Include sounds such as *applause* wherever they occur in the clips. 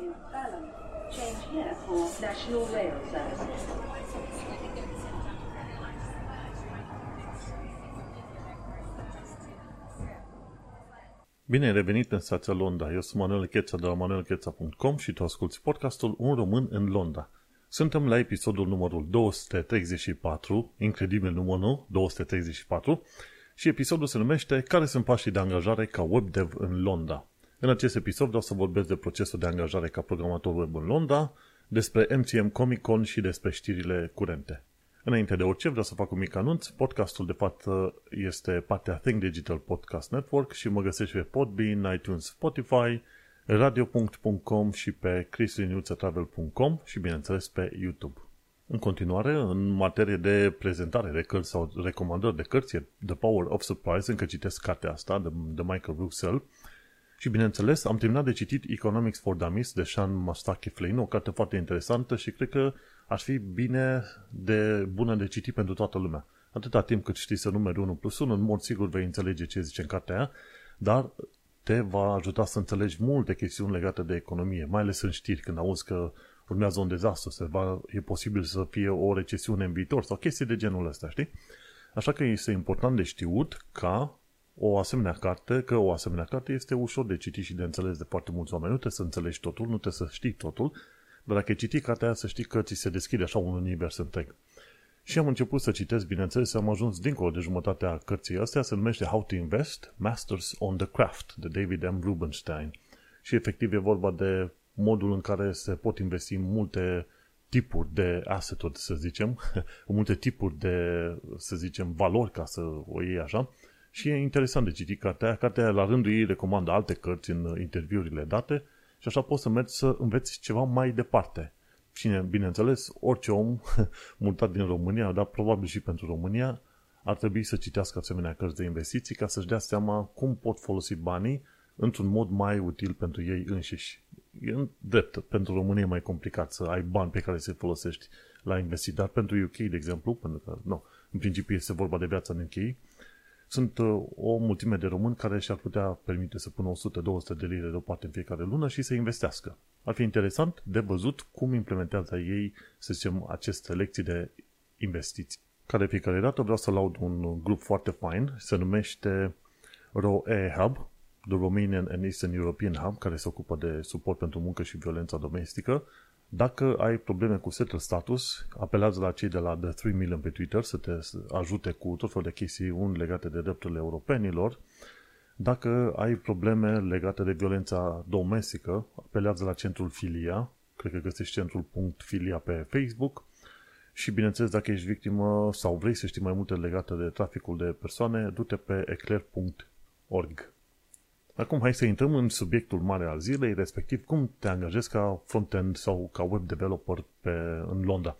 in Balham. Change here for National Rail Services. Bine ai revenit în stația Londra. Eu sunt Manuel Cheța de la manuelcheța.com și tu asculti podcastul Un român în Londra. Suntem la episodul numărul 234, incredibil numărul 234, și episodul se numește Care sunt pașii de angajare ca web dev în Londra. În acest episod vreau să vorbesc de procesul de angajare ca programator web în Londra, despre MCM Comic Con și despre știrile curente. Înainte de orice, vreau să fac un mic anunț. Podcastul, de fapt, este partea Think Digital Podcast Network și mă găsești pe Podbean, iTunes, Spotify, radio.com și pe chrisliniuțetravel.com și, bineînțeles, pe YouTube. În continuare, în materie de prezentare de cărți sau recomandări de cărți, The Power of Surprise, încă citesc cartea asta de, de Michael Russell, și bineînțeles, am terminat de citit Economics for Dummies de Sean Mastaki Flynn, o carte foarte interesantă și cred că ar fi bine de bună de citit pentru toată lumea. Atâta timp cât știi să numeri 1 plus 1, în mod sigur vei înțelege ce zice în cartea aia, dar te va ajuta să înțelegi multe chestiuni legate de economie, mai ales în știri, când auzi că urmează un dezastru, se va, e posibil să fie o recesiune în viitor sau chestii de genul ăsta, știi? Așa că este important de știut ca o asemenea carte, că o asemenea carte este ușor de citit și de înțeles de foarte mulți oameni. Nu trebuie să înțelegi totul, nu trebuie să știi totul, dar dacă citi cartea aia, să știi că ți se deschide așa un univers întreg. Și am început să citesc, bineînțeles, am ajuns dincolo de jumătatea cărții astea, se numește How to Invest, Masters on the Craft, de David M. Rubenstein. Și efectiv e vorba de modul în care se pot investi în multe tipuri de asset să zicem, *laughs* multe tipuri de, să zicem, valori, ca să o iei așa, și e interesant de citit cartea aia. Cartea aia, la rândul ei, recomandă alte cărți în interviurile date și așa poți să mergi să înveți ceva mai departe. Și, bineînțeles, orice om *laughs* mutat din România, dar probabil și pentru România, ar trebui să citească asemenea cărți de investiții ca să-și dea seama cum pot folosi banii într-un mod mai util pentru ei înșiși. E drept, pentru România e mai complicat să ai bani pe care să-i folosești la investit, dar pentru UK, de exemplu, pentru că, nu, în principiu este vorba de viața în UK, sunt uh, o mulțime de români care și-ar putea permite să pună 100-200 de lire deoparte în fiecare lună și să investească. Ar fi interesant de văzut cum implementează ei, să zicem, aceste lecții de investiții. Care fiecare dată vreau să laud un grup foarte fain, se numește ROE Hub, The Romanian and Eastern European Hub, care se ocupă de suport pentru muncă și violența domestică, dacă ai probleme cu settle status, apelează la cei de la The 3 Million pe Twitter să te ajute cu tot felul de chestiuni legate de drepturile europenilor. Dacă ai probleme legate de violența domestică, apelează la centrul Filia, cred că găsești centrul punct Filia pe Facebook. Și bineînțeles, dacă ești victimă sau vrei să știi mai multe legate de traficul de persoane, du-te pe eclair.org. Acum hai să intrăm în subiectul mare al zilei, respectiv cum te angajezi ca frontend sau ca web developer pe, în Londra.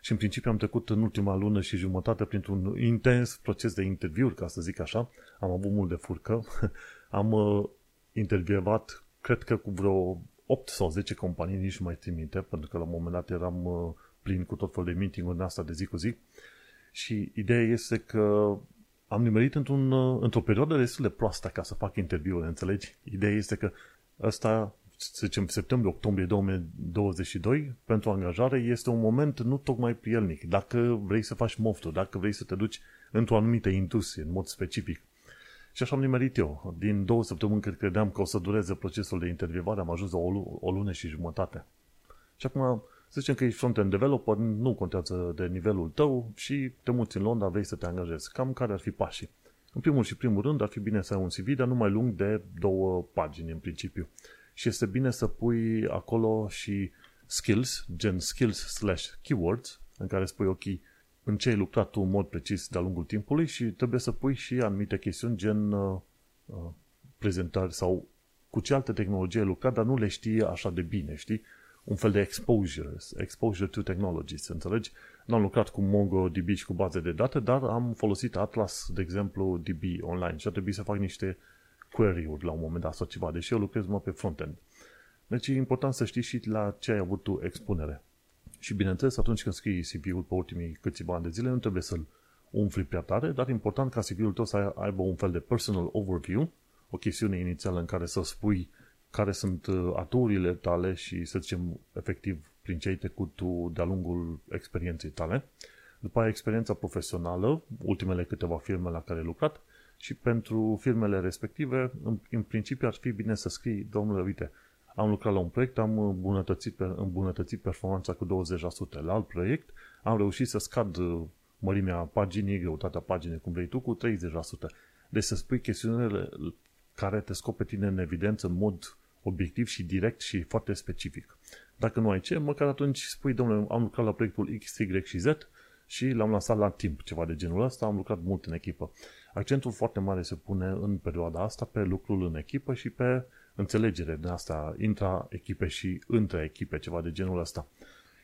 Și în principiu am trecut în ultima lună și jumătate printr-un intens proces de interviuri, ca să zic așa. Am avut mult de furcă. *laughs* am uh, intervievat, cred că cu vreo 8 sau 10 companii, nici nu mai țin minte, pentru că la un moment dat eram uh, plin cu tot felul de meeting-uri în asta de zi cu zi. Și ideea este că am nimerit într-un, uh, într-o perioadă destul de proastă ca să fac interviuri, înțelegi? Ideea este că ăsta, să zicem, septembrie-octombrie 2022, pentru angajare, este un moment nu tocmai prielnic. Dacă vrei să faci mofturi, dacă vrei să te duci într-o anumită industrie, în mod specific. Și așa am nimerit eu. Din două săptămâni cât credeam că o să dureze procesul de intervievare, am ajuns la o, o lună și jumătate. Și acum să zicem că ești front-end developer, nu contează de nivelul tău și te muți în Londra, vrei să te angajezi. Cam care ar fi pașii? În primul și primul rând ar fi bine să ai un CV, dar nu mai lung de două pagini în principiu. Și este bine să pui acolo și skills, gen skills slash keywords, în care spui, ok, în ce ai lucrat tu în mod precis de-a lungul timpului și trebuie să pui și anumite chestiuni gen uh, uh, prezentări sau cu ce alte tehnologie ai lucrat, dar nu le știi așa de bine, știi? Un fel de exposure, exposure to technologies, înțelegi? Nu am lucrat cu MongoDB și cu baze de date, dar am folosit Atlas, de exemplu, DB online și a trebuit să fac niște query-uri la un moment dat sau ceva, deși eu lucrez numai pe frontend. Deci e important să știi și la ce ai avut tu expunere. Și bineînțeles, atunci când scrii CV-ul pe ultimii câțiva ani de zile, nu trebuie să-l umfli prea tare, dar e important ca CV-ul tău să aibă un fel de personal overview, o chestiune inițială în care să spui care sunt uh, aturile tale și, să zicem, efectiv, prin ce ai trecut tu de-a lungul experienței tale. După aia, experiența profesională, ultimele câteva firme la care ai lucrat și pentru firmele respective, în, în principiu ar fi bine să scrii, domnule, uite, am lucrat la un proiect, am îmbunătățit, îmbunătățit performanța cu 20%. La alt proiect am reușit să scad uh, mărimea paginii, greutatea paginii, cum vrei tu, cu 30%. Deci să spui chestiunile care te scop pe tine în evidență în mod obiectiv și direct și foarte specific. Dacă nu ai ce, măcar atunci spui, domnule, am lucrat la proiectul X, Y și Z și l-am lansat la timp, ceva de genul ăsta, am lucrat mult în echipă. Accentul foarte mare se pune în perioada asta pe lucrul în echipă și pe înțelegere de asta intra-echipe și între echipe, ceva de genul ăsta.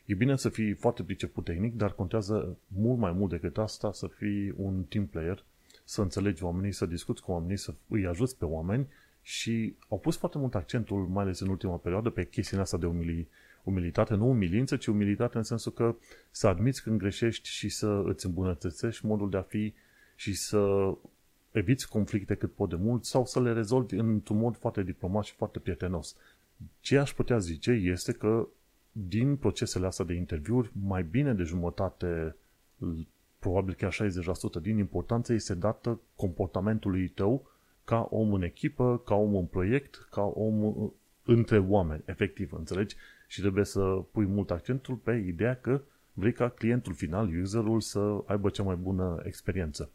E bine să fii foarte priceput tehnic, dar contează mult mai mult decât asta să fii un team player, să înțelegi oamenii, să discuți cu oamenii, să îi ajuți pe oameni și au pus foarte mult accentul, mai ales în ultima perioadă, pe chestiunea asta de umili, umilitate, nu umilință, ci umilitate în sensul că să admiți când greșești și să îți îmbunătățești modul de a fi și să eviți conflicte cât pot de mult sau să le rezolvi într-un mod foarte diplomat și foarte prietenos. Ce aș putea zice este că din procesele astea de interviuri, mai bine de jumătate, probabil chiar 60% din importanță este dată comportamentului tău ca om în echipă, ca om în proiect, ca om între oameni, efectiv, înțelegi? Și trebuie să pui mult accentul pe ideea că vrei ca clientul final, userul, să aibă cea mai bună experiență.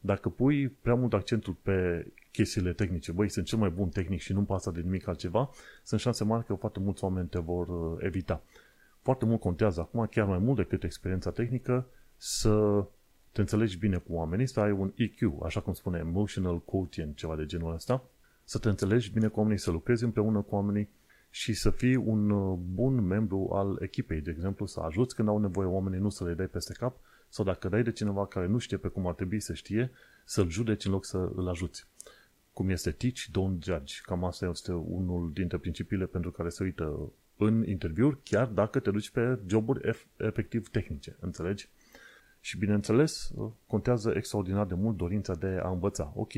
Dacă pui prea mult accentul pe chestiile tehnice, băi, sunt cel mai bun tehnic și nu-mi pasă de nimic altceva, sunt șanse mari că foarte mulți oameni te vor uh, evita. Foarte mult contează acum, chiar mai mult decât experiența tehnică, să te înțelegi bine cu oamenii, să ai un EQ, așa cum spune Emotional Quotient, ceva de genul ăsta, să te înțelegi bine cu oamenii, să lucrezi împreună cu oamenii și să fii un uh, bun membru al echipei, de exemplu, să ajuți când au nevoie oamenii, nu să le dai peste cap, sau dacă dai de cineva care nu știe pe cum ar trebui să știe, să-l judeci în loc să îl ajuți. Cum este teach, don't judge. Cam asta este unul dintre principiile pentru care se uită în interviuri, chiar dacă te duci pe joburi efectiv tehnice. Înțelegi? Și bineînțeles, contează extraordinar de mult dorința de a învăța. Ok,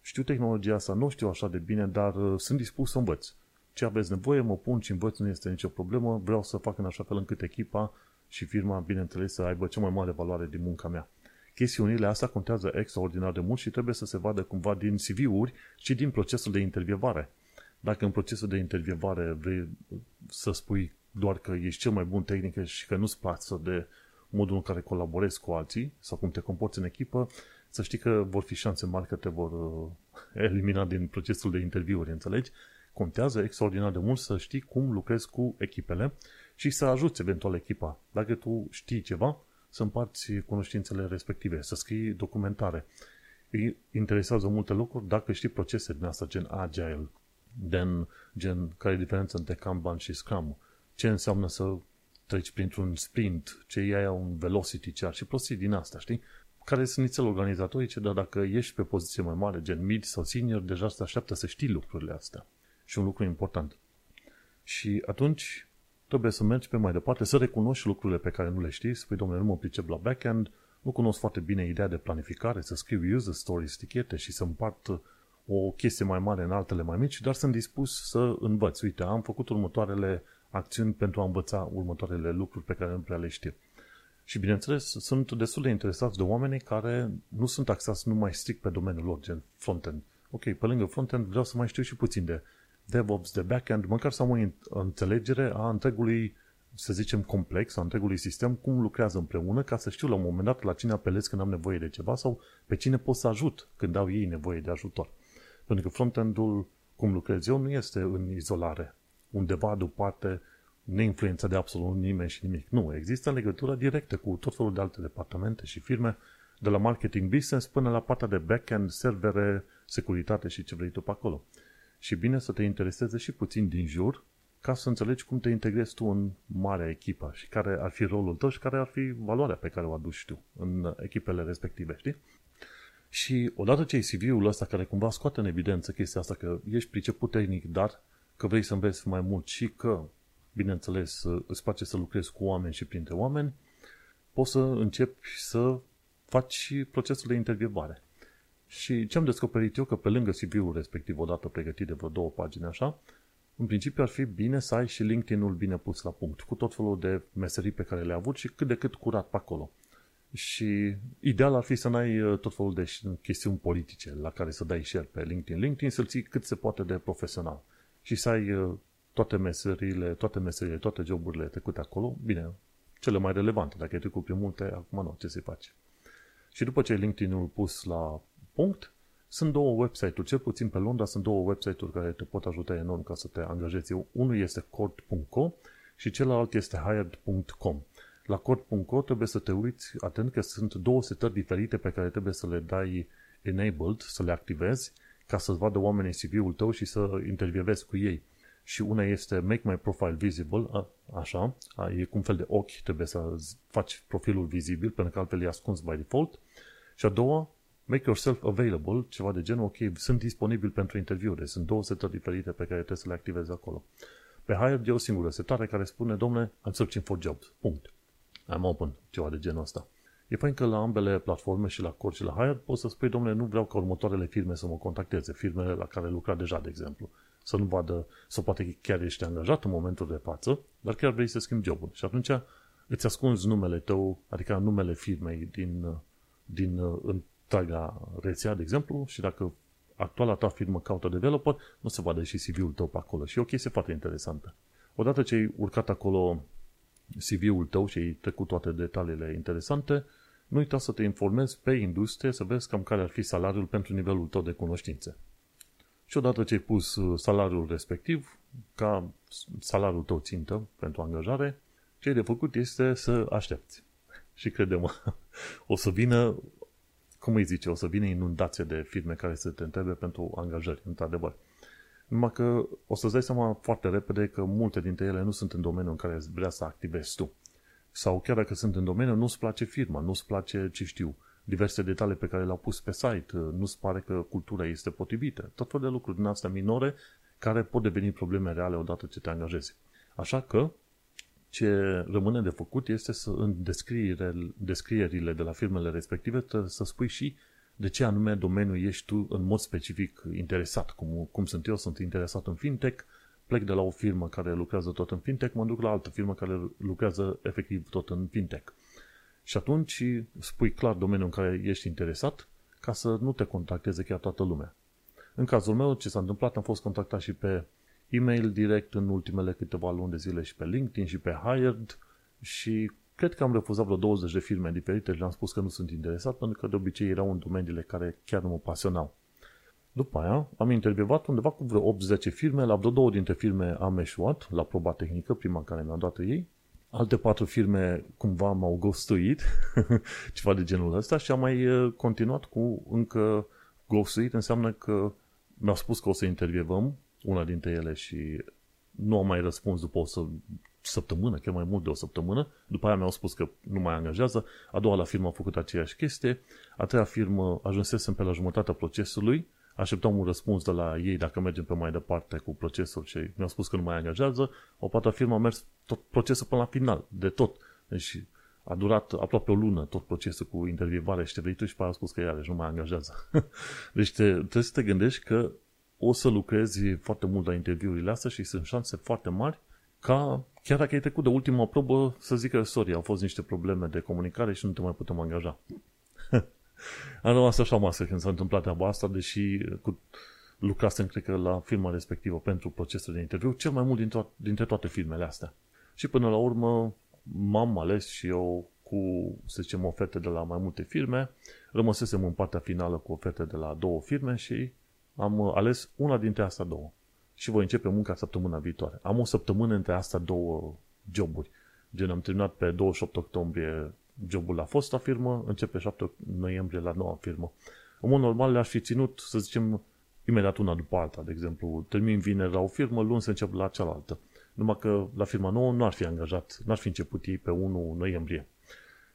știu tehnologia asta, nu știu așa de bine, dar uh, sunt dispus să învăț. Ce aveți nevoie, mă pun și învăț, nu este nicio problemă, vreau să fac în așa fel încât echipa și firma, bineînțeles, să aibă cea mai mare valoare din munca mea. Chestiunile astea contează extraordinar de mult și trebuie să se vadă cumva din CV-uri și din procesul de intervievare. Dacă în procesul de intervievare vrei să spui doar că ești cel mai bun tehnic și că nu-ți pasă de modul în care colaborezi cu alții sau cum te comporți în echipă, să știi că vor fi șanse mari că te vor uh, *laughs* elimina din procesul de interviuri, înțelegi? Contează extraordinar de mult să știi cum lucrezi cu echipele și să ajuți eventual echipa. Dacă tu știi ceva, să împarți cunoștințele respective, să scrii documentare. Îi interesează multe lucruri dacă știi procese din asta, gen agile, gen, gen care e diferența între Kanban și Scrum, ce înseamnă să treci printr-un sprint, ce e aia un velocity chart și prostii din asta, știi? Care sunt nițele organizatorice, dar dacă ești pe poziție mai mare, gen mid sau senior, deja se așteaptă să știi lucrurile astea. Și un lucru important. Și atunci trebuie să mergi pe mai departe, să recunoști lucrurile pe care nu le știi, să spui, domnule, nu mă pricep la backend, nu cunosc foarte bine ideea de planificare, să scriu user stories, tichete și să împart o chestie mai mare în altele mai mici, dar sunt dispus să învăț. Uite, am făcut următoarele acțiuni pentru a învăța următoarele lucruri pe care nu prea le știu. Și bineînțeles, sunt destul de interesați de oameni care nu sunt axați numai strict pe domeniul lor, gen frontend. Ok, pe lângă frontend vreau să mai știu și puțin de DevOps, de backend, măcar să am o înțelegere a întregului, să zicem, complex, a întregului sistem, cum lucrează împreună, ca să știu la un moment dat la cine apelez când am nevoie de ceva sau pe cine pot să ajut când au ei nevoie de ajutor. Pentru că frontend-ul, cum lucrez eu, nu este în izolare, undeva deoparte, neinfluențat de absolut nimeni și nimic. Nu, există legătură directă cu tot felul de alte departamente și firme, de la marketing business până la partea de backend, servere, securitate și ce vrei tu pe acolo și bine să te intereseze și puțin din jur ca să înțelegi cum te integrezi tu în marea echipă și care ar fi rolul tău și care ar fi valoarea pe care o aduci tu în echipele respective, știi? Și odată ce ai CV-ul ăsta care cumva scoate în evidență chestia asta că ești priceput tehnic, dar că vrei să înveți mai mult și că, bineînțeles, îți place să lucrezi cu oameni și printre oameni, poți să începi să faci procesul de intervievare. Și ce am descoperit eu, că pe lângă CV-ul respectiv, odată pregătit de vreo două pagini așa, în principiu ar fi bine să ai și LinkedIn-ul bine pus la punct, cu tot felul de meserii pe care le-ai avut și cât de cât curat pe acolo. Și ideal ar fi să n-ai uh, tot felul de chestiuni politice la care să dai share pe LinkedIn. LinkedIn să-l ții cât se poate de profesional. Și să ai uh, toate meserile, toate meserile, toate joburile trecute acolo, bine, cele mai relevante. Dacă ai trecut prin multe, acum nu, ce se face. Și după ce ai LinkedIn-ul pus la punct, sunt două website-uri, cel puțin pe Londra sunt două website-uri care te pot ajuta enorm ca să te angajezi. Unul este cord.co și celălalt este hired.com. La cord.co trebuie să te uiți atent că sunt două setări diferite pe care trebuie să le dai enabled, să le activezi, ca să-ți vadă oamenii CV-ul tău și să intervievezi cu ei. Și una este Make My Profile Visible, a, așa, a, e cum fel de ochi, trebuie să faci profilul vizibil, pentru că altfel e ascuns by default. Și a doua, Make Yourself Available, ceva de genul, ok, sunt disponibil pentru interviuri, sunt două setări diferite pe care trebuie să le activezi acolo. Pe Hired e o singură setare care spune, domne, I'm searching for jobs, punct. I'm open, ceva de genul ăsta. E fain că la ambele platforme și la Core și la Hired poți să spui, domnule, nu vreau ca următoarele firme să mă contacteze, firmele la care lucra deja, de exemplu. Să nu vadă, să poate chiar ești angajat în momentul de față, dar chiar vrei să schimbi jobul. Și atunci îți ascunzi numele tău, adică numele firmei din, din întreaga rețea, de exemplu, și dacă actuala ta firmă caută developer, nu se vadă și CV-ul tău pe acolo. Și e o chestie foarte interesantă. Odată ce ai urcat acolo CV-ul tău și ai trecut toate detaliile interesante, nu uita să te informezi pe industrie să vezi cam care ar fi salariul pentru nivelul tău de cunoștințe. Și odată ce ai pus uh, salariul respectiv, ca salariul tău țintă pentru angajare, ce ai de făcut este să aștepți. *laughs* Și crede-mă, *laughs* o să vină, cum îi zice, o să vină inundație de firme care să te întrebe pentru angajări, într-adevăr. Numai că o să-ți dai seama foarte repede că multe dintre ele nu sunt în domeniul în care vrea să activezi tu. Sau chiar dacă sunt în domeniu, nu-ți place firma, nu-ți place, ce știu, diverse detalii pe care le-au pus pe site, nu-ți pare că cultura este potrivită. Tot felul de lucruri din astea minore care pot deveni probleme reale odată ce te angajezi. Așa că, ce rămâne de făcut este să în descrierile de la firmele respective să spui și de ce anume domeniu ești tu în mod specific interesat. Cum, cum sunt eu, sunt interesat în fintech, plec de la o firmă care lucrează tot în fintech, mă duc la altă firmă care lucrează efectiv tot în fintech. Și atunci spui clar domeniul în care ești interesat ca să nu te contacteze chiar toată lumea. În cazul meu, ce s-a întâmplat, am fost contactat și pe e-mail direct în ultimele câteva luni de zile și pe LinkedIn și pe Hired și cred că am refuzat vreo 20 de firme diferite și le-am spus că nu sunt interesat pentru că de obicei erau în domeniile care chiar nu mă pasionau. După aia am intervievat undeva cu vreo 80 firme, la vreo două dintre firme am eșuat la proba tehnică, prima care mi-a dat ei, alte patru firme cumva m-au ghostuit, *laughs* ceva de genul ăsta și am mai uh, continuat cu încă ghostuit, înseamnă că mi-au spus că o să intervievăm una dintre ele și nu am mai răspuns după o să săptămână, chiar mai mult de o săptămână. După aia mi-au spus că nu mai angajează. A doua la firmă a făcut aceeași chestie. A treia firmă ajunsesem pe la jumătatea procesului. Așteptam un răspuns de la ei dacă mergem pe mai departe cu procesul și mi-au spus că nu mai angajează. O patra firmă a mers tot procesul până la final, de tot. Deci a durat aproape o lună tot procesul cu intervievare și te și pe a spus că iarăși nu mai angajează. *laughs* deci te, trebuie să te gândești că o să lucrezi foarte mult la interviurile astea și sunt șanse foarte mari ca chiar dacă ai trecut de ultima probă să zică, sorry, au fost niște probleme de comunicare și nu te mai putem angaja. *laughs* Am rămas așa masă când s-a întâmplat treaba asta, deși cu, lucrasem, cred că, la firma respectivă pentru procesul de interviu, cel mai mult dintre, dintre toate filmele astea. Și până la urmă m-am ales și eu cu, să zicem, oferte de la mai multe firme. Rămăsesem în partea finală cu oferte de la două firme și am ales una dintre astea două și voi începe munca săptămâna viitoare. Am o săptămână între astea două joburi. Gen, am terminat pe 28 octombrie jobul la fosta firmă, începe 7 noiembrie la noua firmă. În mod normal le-aș fi ținut, să zicem, imediat una după alta. De exemplu, termin vineri la o firmă, luni să încep la cealaltă. Numai că la firma nouă nu ar fi angajat, n-ar fi început ei pe 1 noiembrie.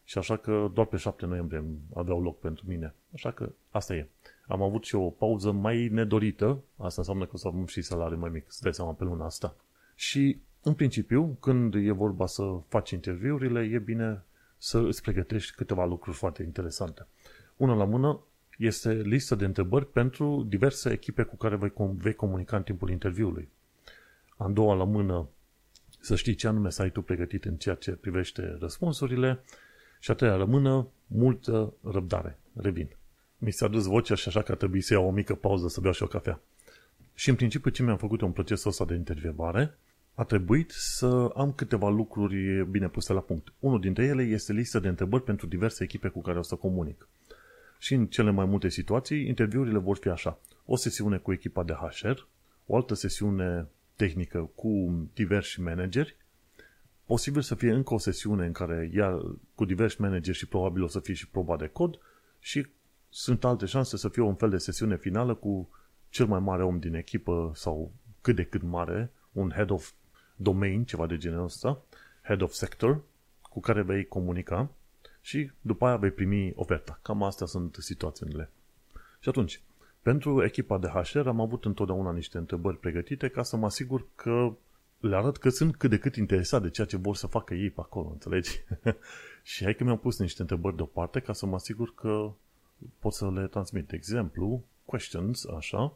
Și așa că doar pe 7 noiembrie aveau loc pentru mine. Așa că asta e am avut și o pauză mai nedorită, asta înseamnă că o să avem și salariu mai mic, să dai seama pe luna asta. Și, în principiu, când e vorba să faci interviurile, e bine să îți pregătești câteva lucruri foarte interesante. Una la mână este listă de întrebări pentru diverse echipe cu care vei, vei comunica în timpul interviului. a doua la mână să știi ce anume să ai tu pregătit în ceea ce privește răspunsurile și a treia la mână, multă răbdare. Revin. Mi s-a dus vocea și așa că a trebuit să iau o mică pauză să beau și o cafea. Și în principiu ce mi-am făcut în procesul ăsta de intervievare, a trebuit să am câteva lucruri bine puse la punct. Unul dintre ele este lista de întrebări pentru diverse echipe cu care o să comunic. Și în cele mai multe situații, interviurile vor fi așa. O sesiune cu echipa de HR, o altă sesiune tehnică cu diversi manageri, posibil să fie încă o sesiune în care ia cu diversi manageri și probabil o să fie și proba de cod și sunt alte șanse să fie un fel de sesiune finală cu cel mai mare om din echipă sau cât de cât mare, un head of domain, ceva de genul ăsta, head of sector, cu care vei comunica și după aia vei primi oferta. Cam astea sunt situațiile. Și atunci, pentru echipa de HR am avut întotdeauna niște întrebări pregătite ca să mă asigur că le arăt că sunt cât de cât interesat de ceea ce vor să facă ei pe acolo, înțelegi? *laughs* și hai că mi-am pus niște întrebări deoparte ca să mă asigur că pot să le transmit. De exemplu, questions, așa,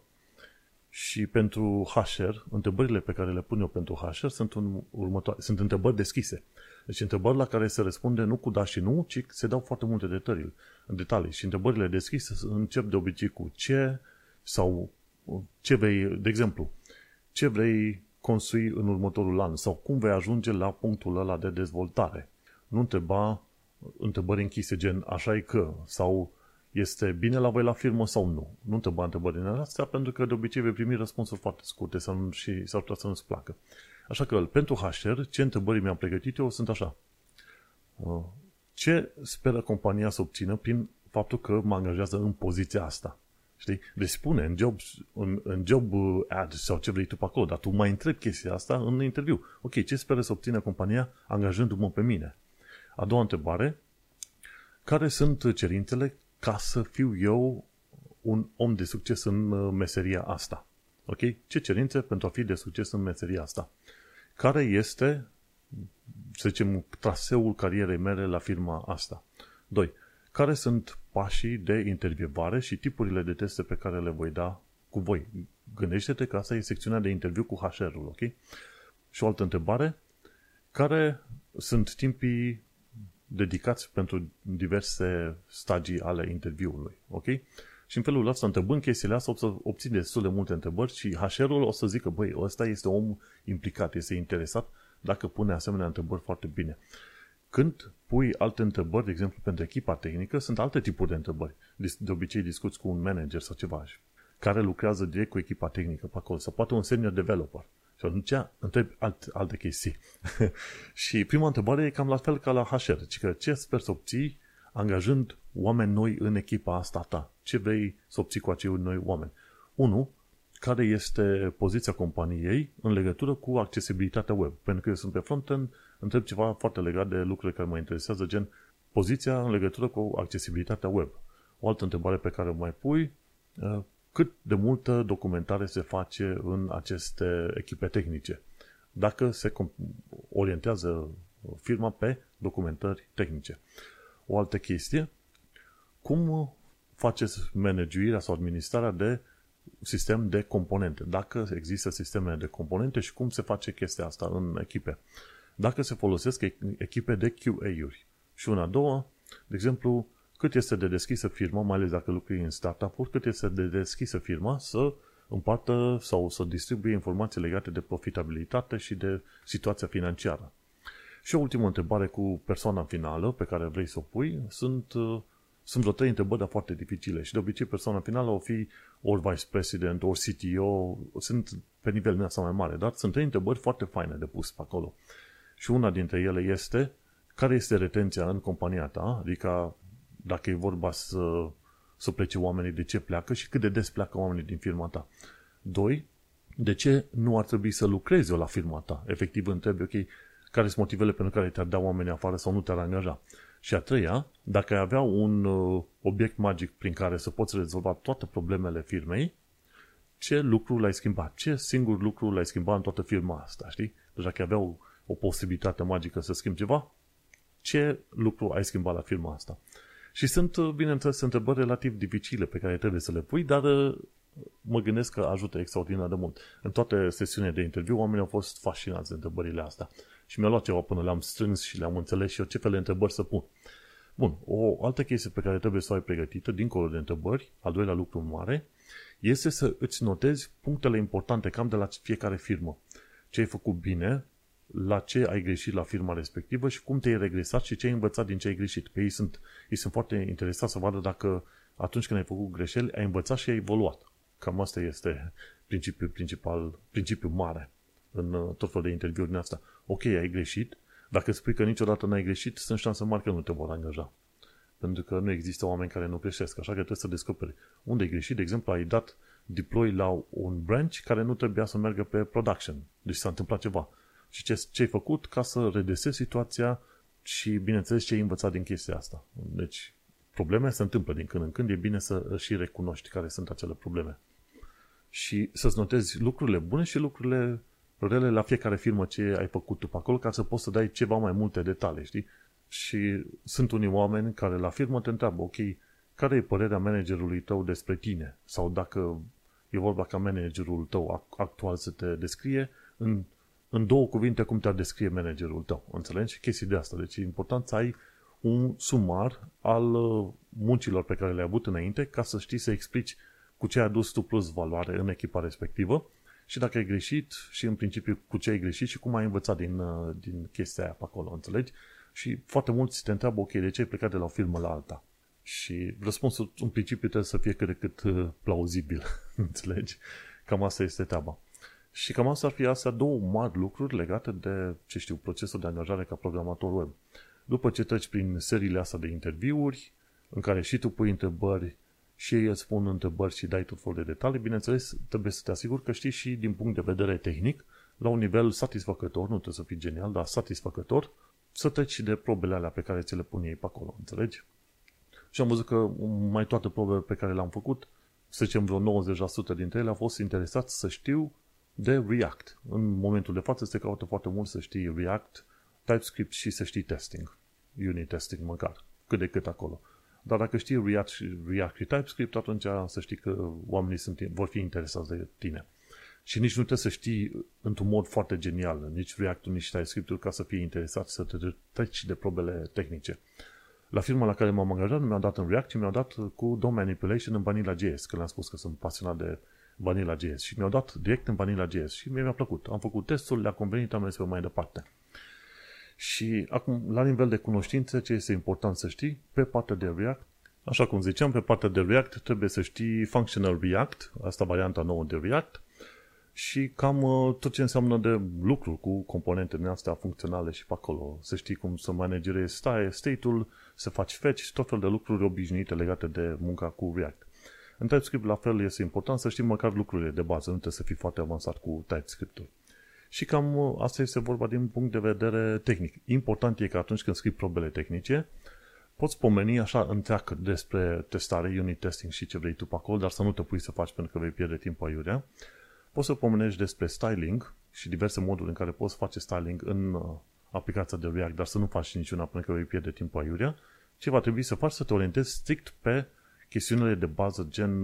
și pentru HR, întrebările pe care le pun eu pentru HR sunt, un următoare, sunt întrebări deschise. Deci întrebări la care se răspunde nu cu da și nu, ci se dau foarte multe detalii. detalii. Și întrebările deschise încep de obicei cu ce sau ce vrei, de exemplu, ce vrei construi în următorul an sau cum vei ajunge la punctul ăla de dezvoltare. Nu întreba întrebări închise gen așa e că sau este bine la voi la firmă sau nu. Nu întreba întrebări din astea pentru că de obicei vei primi răspunsuri foarte scurte sau și s-ar putea să nu-ți placă. Așa că pentru HR, ce întrebări mi-am pregătit eu sunt așa. Uh, ce speră compania să obțină prin faptul că mă angajează în poziția asta? Știi? Deci spune în job, în, în job ad sau ce vrei tu pe acolo, dar tu mai întrebi chestia asta în interviu. Ok, ce speră să obțină compania angajându-mă pe mine? A doua întrebare, care sunt cerințele ca să fiu eu un om de succes în uh, meseria asta? Ok? Ce cerințe pentru a fi de succes în meseria asta? Care este, să zicem, traseul carierei mele la firma asta? 2. Care sunt pașii de intervievare și tipurile de teste pe care le voi da cu voi? Gândește-te că asta e secțiunea de interviu cu HR-ul, ok? Și o altă întrebare, care sunt timpii dedicați pentru diverse stagii ale interviului, ok? Și în felul ăsta, întrebând chestiile astea, o să obții destul de multe întrebări și HR-ul o să zică, băi, ăsta este om implicat, este interesat dacă pune asemenea întrebări foarte bine. Când pui alte întrebări, de exemplu, pentru echipa tehnică, sunt alte tipuri de întrebări. De obicei discuți cu un manager sau ceva care lucrează direct cu echipa tehnică pe acolo, sau poate un senior developer. Și atunci întreb alt, alte chestii. *laughs* și prima întrebare e cam la fel ca la HR. Deci că ce sper să obții angajând oameni noi în echipa asta ta? Ce vrei să obții cu acei noi oameni? Unu, care este poziția companiei în legătură cu accesibilitatea web. Pentru că eu sunt pe frontend, întreb ceva foarte legat de lucrurile care mă interesează, gen poziția în legătură cu accesibilitatea web. O altă întrebare pe care o mai pui, uh, cât de multă documentare se face în aceste echipe tehnice? Dacă se orientează firma pe documentări tehnice. O altă chestie, cum faceți managuirea sau administrarea de sistem de componente. Dacă există sisteme de componente și cum se face chestia asta în echipe. Dacă se folosesc echipe de QA-uri. Și una, două, de exemplu, cât este de deschisă firma, mai ales dacă lucrezi în startup-uri, cât este de deschisă firma să împartă sau să distribuie informații legate de profitabilitate și de situația financiară. Și o ultimă întrebare cu persoana finală pe care vrei să o pui sunt, uh, sunt vreo trei întrebări, dar foarte dificile și de obicei persoana finală o fi ori vice president, ori CTO, sunt pe nivel din asta mai mare, dar sunt trei întrebări foarte faine de pus pe acolo. Și una dintre ele este care este retenția în compania ta, adică dacă e vorba să, să plece oamenii, de ce pleacă și cât de des pleacă oamenii din firma ta. Doi, de ce nu ar trebui să lucrezi eu la firma ta? Efectiv întrebi, ok, care sunt motivele pentru care te-ar da oamenii afară sau nu te-ar angaja? Și a treia, dacă ai avea un uh, obiect magic prin care să poți rezolva toate problemele firmei, ce lucru l-ai schimbat? Ce singur lucru l-ai schimbat în toată firma asta, știi? Deci dacă avea o, o posibilitate magică să schimbi ceva, ce lucru ai schimbat la firma asta? Și sunt, uh, bineînțeles, întrebări relativ dificile pe care trebuie să le pui, dar uh, mă gândesc că ajută extraordinar de mult. În toate sesiunile de interviu, oamenii au fost fascinați de întrebările astea. Și mi-a luat ceva până le-am strâns și le-am înțeles și eu ce fel de întrebări să pun. Bun, o altă chestie pe care trebuie să o ai pregătită, dincolo de întrebări, al doilea lucru mare, este să îți notezi punctele importante cam de la fiecare firmă. Ce ai făcut bine, la ce ai greșit la firma respectivă și cum te-ai regresat și ce ai învățat din ce ai greșit. Că ei sunt, ei sunt foarte interesați să vadă dacă atunci când ai făcut greșeli, ai învățat și ai evoluat. Cam asta este principiul principal, principiul mare în uh, tot felul de interviuri din asta. Ok, ai greșit, dacă spui că niciodată n-ai greșit, sunt șanse mari că nu te vor angaja. Pentru că nu există oameni care nu greșesc, așa că trebuie să descoperi unde ai greșit. De exemplu, ai dat deploy la un branch care nu trebuia să meargă pe production. Deci s-a întâmplat ceva. Și ce, ce ai făcut ca să redesezi situația și, bineînțeles, ce ai învățat din chestia asta. Deci, probleme se întâmplă din când în când, e bine să și recunoști care sunt acele probleme. Și să-ți notezi lucrurile bune și lucrurile rele la fiecare firmă ce ai făcut tu pe acolo, ca să poți să dai ceva mai multe detalii, știi? Și sunt unii oameni care la firmă te întreabă, ok, care e părerea managerului tău despre tine? Sau dacă e vorba ca managerul tău actual să te descrie, în, în două cuvinte cum te descrie managerul tău. Înțelegi? Chestii de asta. Deci e important să ai un sumar al uh, muncilor pe care le-ai avut înainte ca să știi să explici cu ce ai adus tu plus valoare în echipa respectivă și dacă ai greșit și în principiu cu ce ai greșit și cum ai învățat din, uh, din chestia aia pe acolo, înțelegi? Și foarte mulți te întreabă, ok, de ce ai plecat de la o firmă la alta? Și răspunsul în principiu trebuie să fie cât de cât uh, plauzibil, *laughs* înțelegi? Cam asta este treaba. Și cam asta ar fi astea două mari lucruri legate de, ce știu, procesul de angajare ca programator web. După ce treci prin seriile astea de interviuri, în care și tu pui întrebări și ei îți pun întrebări și dai tot felul de detalii, bineînțeles, trebuie să te asiguri că știi și din punct de vedere tehnic, la un nivel satisfăcător, nu trebuie să fii genial, dar satisfăcător, să treci de probele alea pe care ți le pun ei pe acolo, înțelegi? Și am văzut că mai toate probele pe care le-am făcut, să zicem vreo 90% dintre ele, au fost interesați să știu de React. În momentul de față se caută foarte mult să știi React, TypeScript și să știi testing. Unit testing măcar. Cât de cât acolo. Dar dacă știi React și, React și TypeScript, atunci să știi că oamenii sunt, vor fi interesați de tine. Și nici nu trebuie să știi într-un mod foarte genial, nici React-ul, nici TypeScript-ul, ca să fie interesat să te treci de probele tehnice. La firma la care m-am angajat nu mi-au dat în React, ci mi-au dat cu DOM Manipulation în Vanilla.js, că le-am spus că sunt pasionat de Vanilla.js și mi-au dat direct în Vanilla.js și mi-a plăcut. Am făcut testul, le-a convenit, am mers pe mai departe. Și acum, la nivel de cunoștințe, ce este important să știi, pe partea de React, așa cum ziceam, pe partea de React trebuie să știi Functional React, asta varianta nouă de React, și cam uh, tot ce înseamnă de lucruri cu componentele astea funcționale și pe acolo. Să știi cum să managerezi state-ul, să faci fetch și tot fel de lucruri obișnuite legate de munca cu React. În TypeScript, la fel, este important să știi măcar lucrurile de bază, nu trebuie să fii foarte avansat cu TypeScript-ul. Și cam uh, asta este vorba din punct de vedere tehnic. Important e că atunci când scrii probele tehnice, poți pomeni așa întreagă despre testare, unit testing și ce vrei tu pe acolo, dar să nu te pui să faci pentru că vei pierde timp aiurea. Poți să pomenești despre styling și diverse moduri în care poți face styling în uh, aplicația de React, dar să nu faci niciuna pentru că vei pierde timp aiurea. Ce va trebui să faci? Să te orientezi strict pe chestiunile de bază gen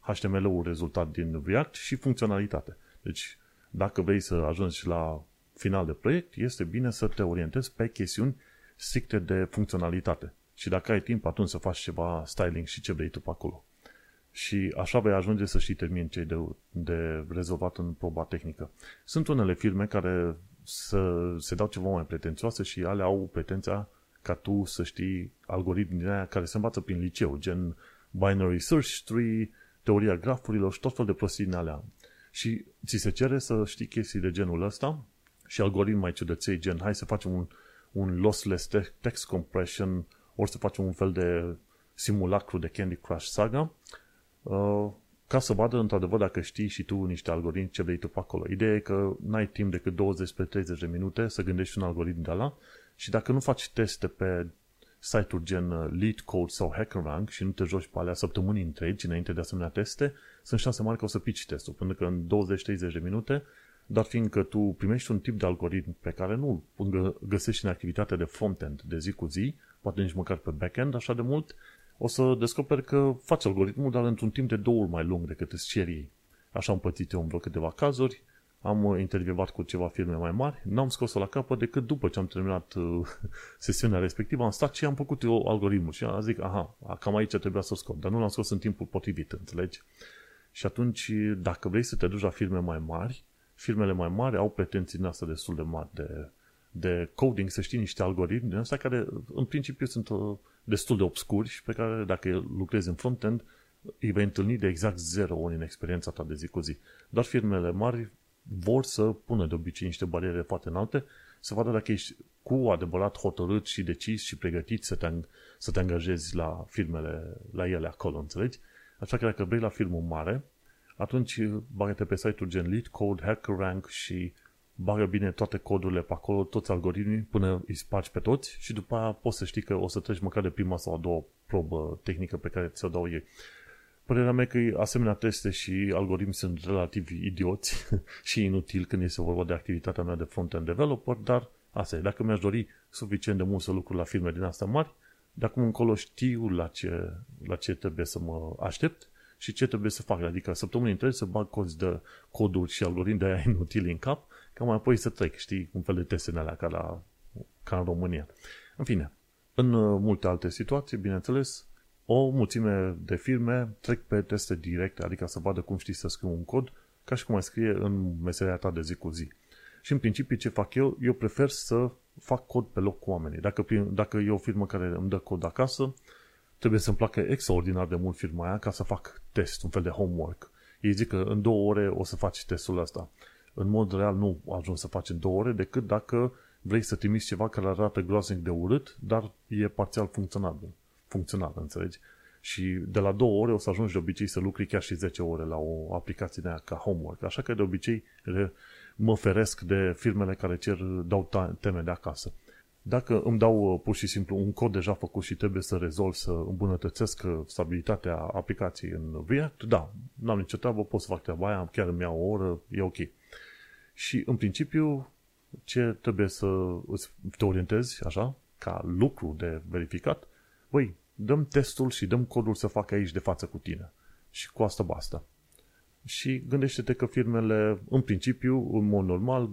HTML-ul uh, rezultat din React și funcționalitate. Deci dacă vrei să ajungi la final de proiect, este bine să te orientezi pe chestiuni stricte de funcționalitate. Și dacă ai timp, atunci să faci ceva styling și ce vrei tu pe acolo. Și așa vei ajunge să și termini cei de, de rezolvat în proba tehnică. Sunt unele firme care să se dau ceva mai pretențioase și ale au pretenția ca tu să știi algoritmi din aia care se învață prin liceu, gen binary search tree, teoria grafurilor și tot fel de prostii din alea. Și ți se cere să știi chestii de genul ăsta și algoritmi mai ciudăței, gen hai să facem un, un lossless text compression, ori să facem un fel de simulacru de Candy Crush Saga, uh, ca să vadă într-adevăr dacă știi și tu niște algoritmi ce vrei tu pe acolo. Ideea e că n-ai timp decât 20-30 de minute să gândești un algoritm de la și dacă nu faci teste pe site-uri gen uh, LeetCode sau HackerRank și nu te joci pe alea săptămâni întregi înainte de asemenea teste, sunt șanse mari că o să pici testul, pentru că în 20-30 de minute, dar fiindcă tu primești un tip de algoritm pe care nu îl găsești în activitatea de frontend de zi cu zi, poate nici măcar pe backend așa de mult, o să descoperi că face algoritmul, dar într-un timp de două ori mai lung decât îți cer ei. Așa am pățit eu în vreo câteva cazuri, am intervievat cu ceva firme mai mari, n-am scos-o la capăt decât după ce am terminat uh, *laughs* sesiunea respectivă, am stat și am făcut eu algoritmul și am zic, aha, cam aici trebuia să o scot, dar nu l-am scos în timpul potrivit, înțelegi? Și atunci, dacă vrei să te duci la firme mai mari, firmele mai mari au pretenții din asta destul de mari de, de coding, să știi niște algoritmi din astea care în principiu sunt uh, destul de obscuri și pe care dacă lucrezi în frontend îi vei întâlni de exact zero ori în experiența ta de zi cu zi. Dar firmele mari vor să pună de obicei niște bariere foarte înalte, să vadă dacă ești cu adevărat hotărât și decis și pregătit să te, să te angajezi la firmele, la ele acolo, înțelegi? Așa că dacă vrei la filmul mare, atunci bagă-te pe site-ul gen LeetCode, HackerRank și bagă bine toate codurile pe acolo, toți algoritmii, până îi spargi pe toți și după aia poți să știi că o să treci măcar de prima sau a doua probă tehnică pe care ți-o dau ei. Părerea mea că asemenea teste și algoritmi sunt relativ idioți *laughs* și inutili când este vorba de activitatea mea de front-end developer, dar asta e. Dacă mi-aș dori suficient de mult să lucru la firme din astea mari, de acum încolo știu la ce, la ce trebuie să mă aștept și ce trebuie să fac. Adică săptămâni întregi să bag cozi de coduri și algoritmi de aia *laughs* inutili în cap, ca mai apoi să trec, știi, un fel de teste în alea ca, la, ca în România. În fine, în uh, multe alte situații, bineînțeles, o mulțime de firme trec pe teste directe, adică să vadă cum știi să scrii un cod, ca și cum mai scrie în meseria ta de zi cu zi. Și în principiu ce fac eu? Eu prefer să fac cod pe loc cu oamenii. Dacă, dacă e o firmă care îmi dă cod acasă, trebuie să-mi placă extraordinar de mult firma aia ca să fac test, un fel de homework. Ei zic că în două ore o să faci testul ăsta. În mod real nu ajungi să faci în două ore decât dacă vrei să trimiți ceva care arată groaznic de urât, dar e parțial funcționabil funcțională, înțelegi? Și de la două ore o să ajungi de obicei să lucri chiar și 10 ore la o aplicație de aia ca homework. Așa că de obicei mă feresc de firmele care cer, dau teme de acasă. Dacă îmi dau uh, pur și simplu un cod deja făcut și trebuie să rezolv, să îmbunătățesc uh, stabilitatea aplicației în React, da, n-am nicio treabă, pot să fac treaba aia, chiar îmi iau o oră, e ok. Și în principiu, ce trebuie să te orientezi, așa, ca lucru de verificat, băi, dăm testul și dăm codul să facă aici de față cu tine. Și cu asta basta. Și gândește-te că firmele, în principiu, în mod normal,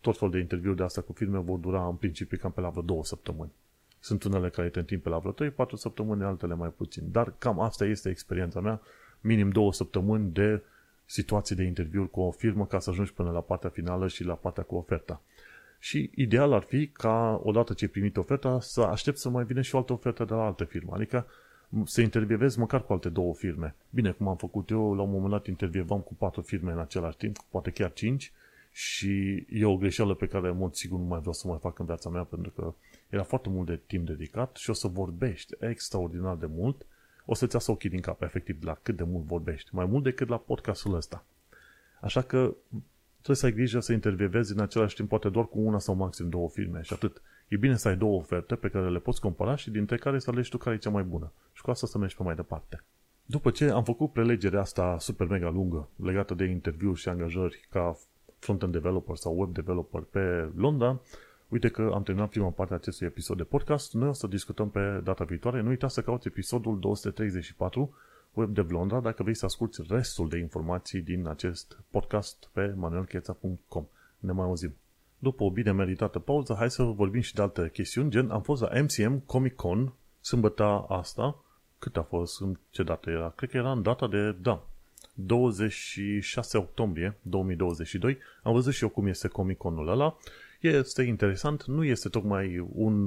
tot fel de interviuri de asta cu firme vor dura în principiu cam pe la vreo două săptămâni. Sunt unele care te întind pe la vreo 3-4 săptămâni, altele mai puțin. Dar cam asta este experiența mea, minim două săptămâni de situații de interviuri cu o firmă ca să ajungi până la partea finală și la partea cu oferta. Și ideal ar fi ca, odată ce ai primit oferta, să aștept să mai vină și o altă ofertă de la altă firmă. Adică să intervievezi măcar cu alte două firme. Bine, cum am făcut eu, la un moment dat intervievam cu patru firme în același timp, poate chiar cinci, și e o greșeală pe care, în mod sigur, nu mai vreau să mai fac în viața mea, pentru că era foarte mult de timp dedicat și o să vorbești extraordinar de mult, o să-ți iasă ochii din cap, efectiv, la cât de mult vorbești. Mai mult decât la podcastul ăsta. Așa că trebuie să ai grijă să intervievezi în același timp, poate doar cu una sau maxim două filme și atât. E bine să ai două oferte pe care le poți compara și dintre care să alegi tu care e cea mai bună. Și cu asta să mergi pe mai departe. După ce am făcut prelegerea asta super mega lungă legată de interviu și angajări ca front-end developer sau web developer pe Londra, uite că am terminat prima parte a acestui episod de podcast. Noi o să discutăm pe data viitoare. Nu uita să cauți episodul 234 Web de Londra dacă vrei să asculti restul de informații din acest podcast pe manuelcheța.com. Ne mai auzim. După o bine meritată pauză, hai să vorbim și de alte chestiuni, gen am fost la MCM Comic Con sâmbătă asta. Cât a fost? În ce dată era? Cred că era în data de, da, 26 octombrie 2022. Am văzut și eu cum este Comic Conul ăla este interesant, nu este tocmai un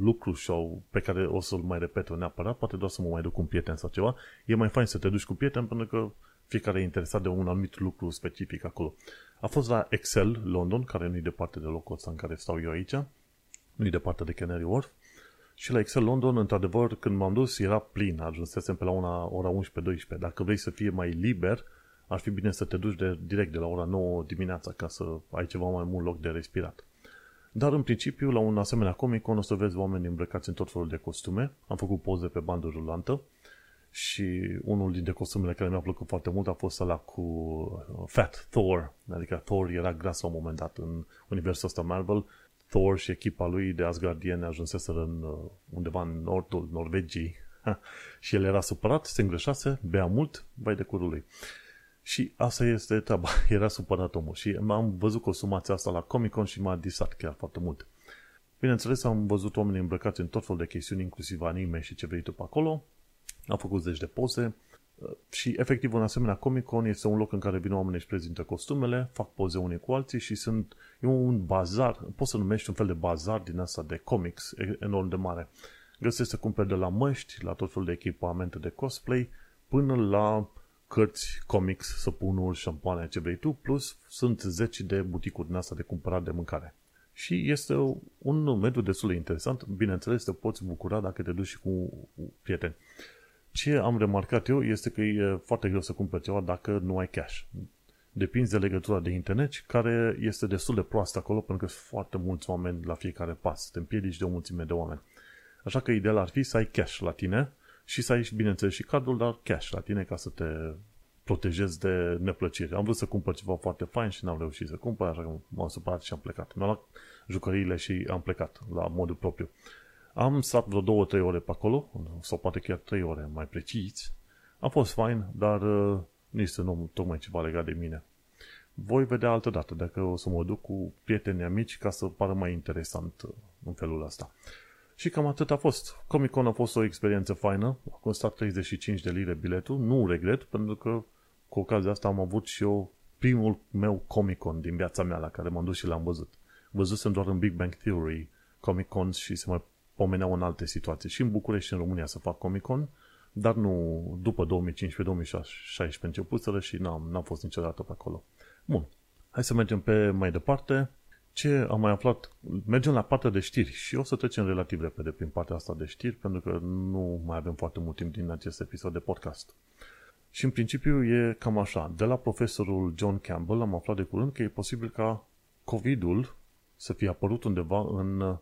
lucru show pe care o să-l mai repet neapărat, poate doar să mă mai duc cu un prieten sau ceva. E mai fain să te duci cu prieten pentru că fiecare e interesat de un anumit lucru specific acolo. A fost la Excel London, care nu e departe de locul ăsta în care stau eu aici, nu e departe de Canary Wharf, și la Excel London, într-adevăr, când m-am dus, era plin, ajunsesem pe la una, ora 11-12. Dacă vrei să fie mai liber, ar fi bine să te duci de, direct de la ora 9 dimineața ca să ai ceva mai mult loc de respirat. Dar în principiu, la un asemenea Comic Con o să vezi oameni îmbrăcați în tot felul de costume. Am făcut poze pe bandă rulantă și unul dintre costumele care mi-a plăcut foarte mult a fost ăla cu uh, Fat Thor, adică Thor era gras la un moment dat în universul ăsta Marvel. Thor și echipa lui de Asgardieni ajunseseră în, uh, undeva în nordul Norvegiei *laughs* și el era supărat, se îngrășase, bea mult, vai de curul lui. Și asta este treaba. *laughs* Era supărat omul. Și am văzut consumația asta la Comic Con și m-a disat chiar foarte mult. Bineînțeles, am văzut oameni îmbrăcați în tot fel de chestiuni, inclusiv anime și ce vrei tu pe acolo. Am făcut zeci de poze și efectiv un asemenea Comic Con este un loc în care vin oamenii și prezintă costumele, fac poze unii cu alții și sunt, e un bazar, poți să numești un fel de bazar din asta de comics enorm de mare. Găsești să cumperi de la măști, la tot fel de echipamente de cosplay, până la cărți, comics, săpunuri, șampoane, ce vrei tu, plus sunt zeci de buticuri din asta de cumpărat de mâncare. Și este un mediu destul de interesant. Bineînțeles, te poți bucura dacă te duci și cu prieteni. Ce am remarcat eu este că e foarte greu să cumperi ceva dacă nu ai cash. Depinde de legătura de internet, care este destul de proastă acolo, pentru că sunt foarte mulți oameni la fiecare pas. Te împiedici de o mulțime de oameni. Așa că ideal ar fi să ai cash la tine și să ai, bineînțeles, și cardul, dar cash la tine ca să te protejezi de neplăcere. Am vrut să cumpăr ceva foarte fain și n-am reușit să cumpăr, așa că m-am supărat și am plecat. Mi-am luat jucăriile și am plecat la modul propriu. Am stat vreo două, trei ore pe acolo, sau poate chiar trei ore mai precis. A fost fain, dar uh, nu este nu, tocmai ceva legat de mine. Voi vedea altă dată dacă o să mă duc cu prieteni amici ca să pară mai interesant uh, în felul ăsta. Și cam atât a fost. Comic Con a fost o experiență faină, a costat 35 de lire biletul, nu regret, pentru că cu ocazia asta am avut și eu primul meu Comic Con din viața mea la care m-am dus și l-am văzut. Văzusem doar în Big Bang Theory Comic Con și se mai pomeneau în alte situații. Și în București și în România să fac Comic Con, dar nu după 2015-2016 începuseră și n-am, n-am fost niciodată pe acolo. Bun, hai să mergem pe mai departe. Ce am mai aflat? Mergem la partea de știri și o să trecem relativ repede prin partea asta de știri pentru că nu mai avem foarte mult timp din acest episod de podcast. Și în principiu e cam așa. De la profesorul John Campbell am aflat de curând că e posibil ca COVID-ul să fie apărut undeva în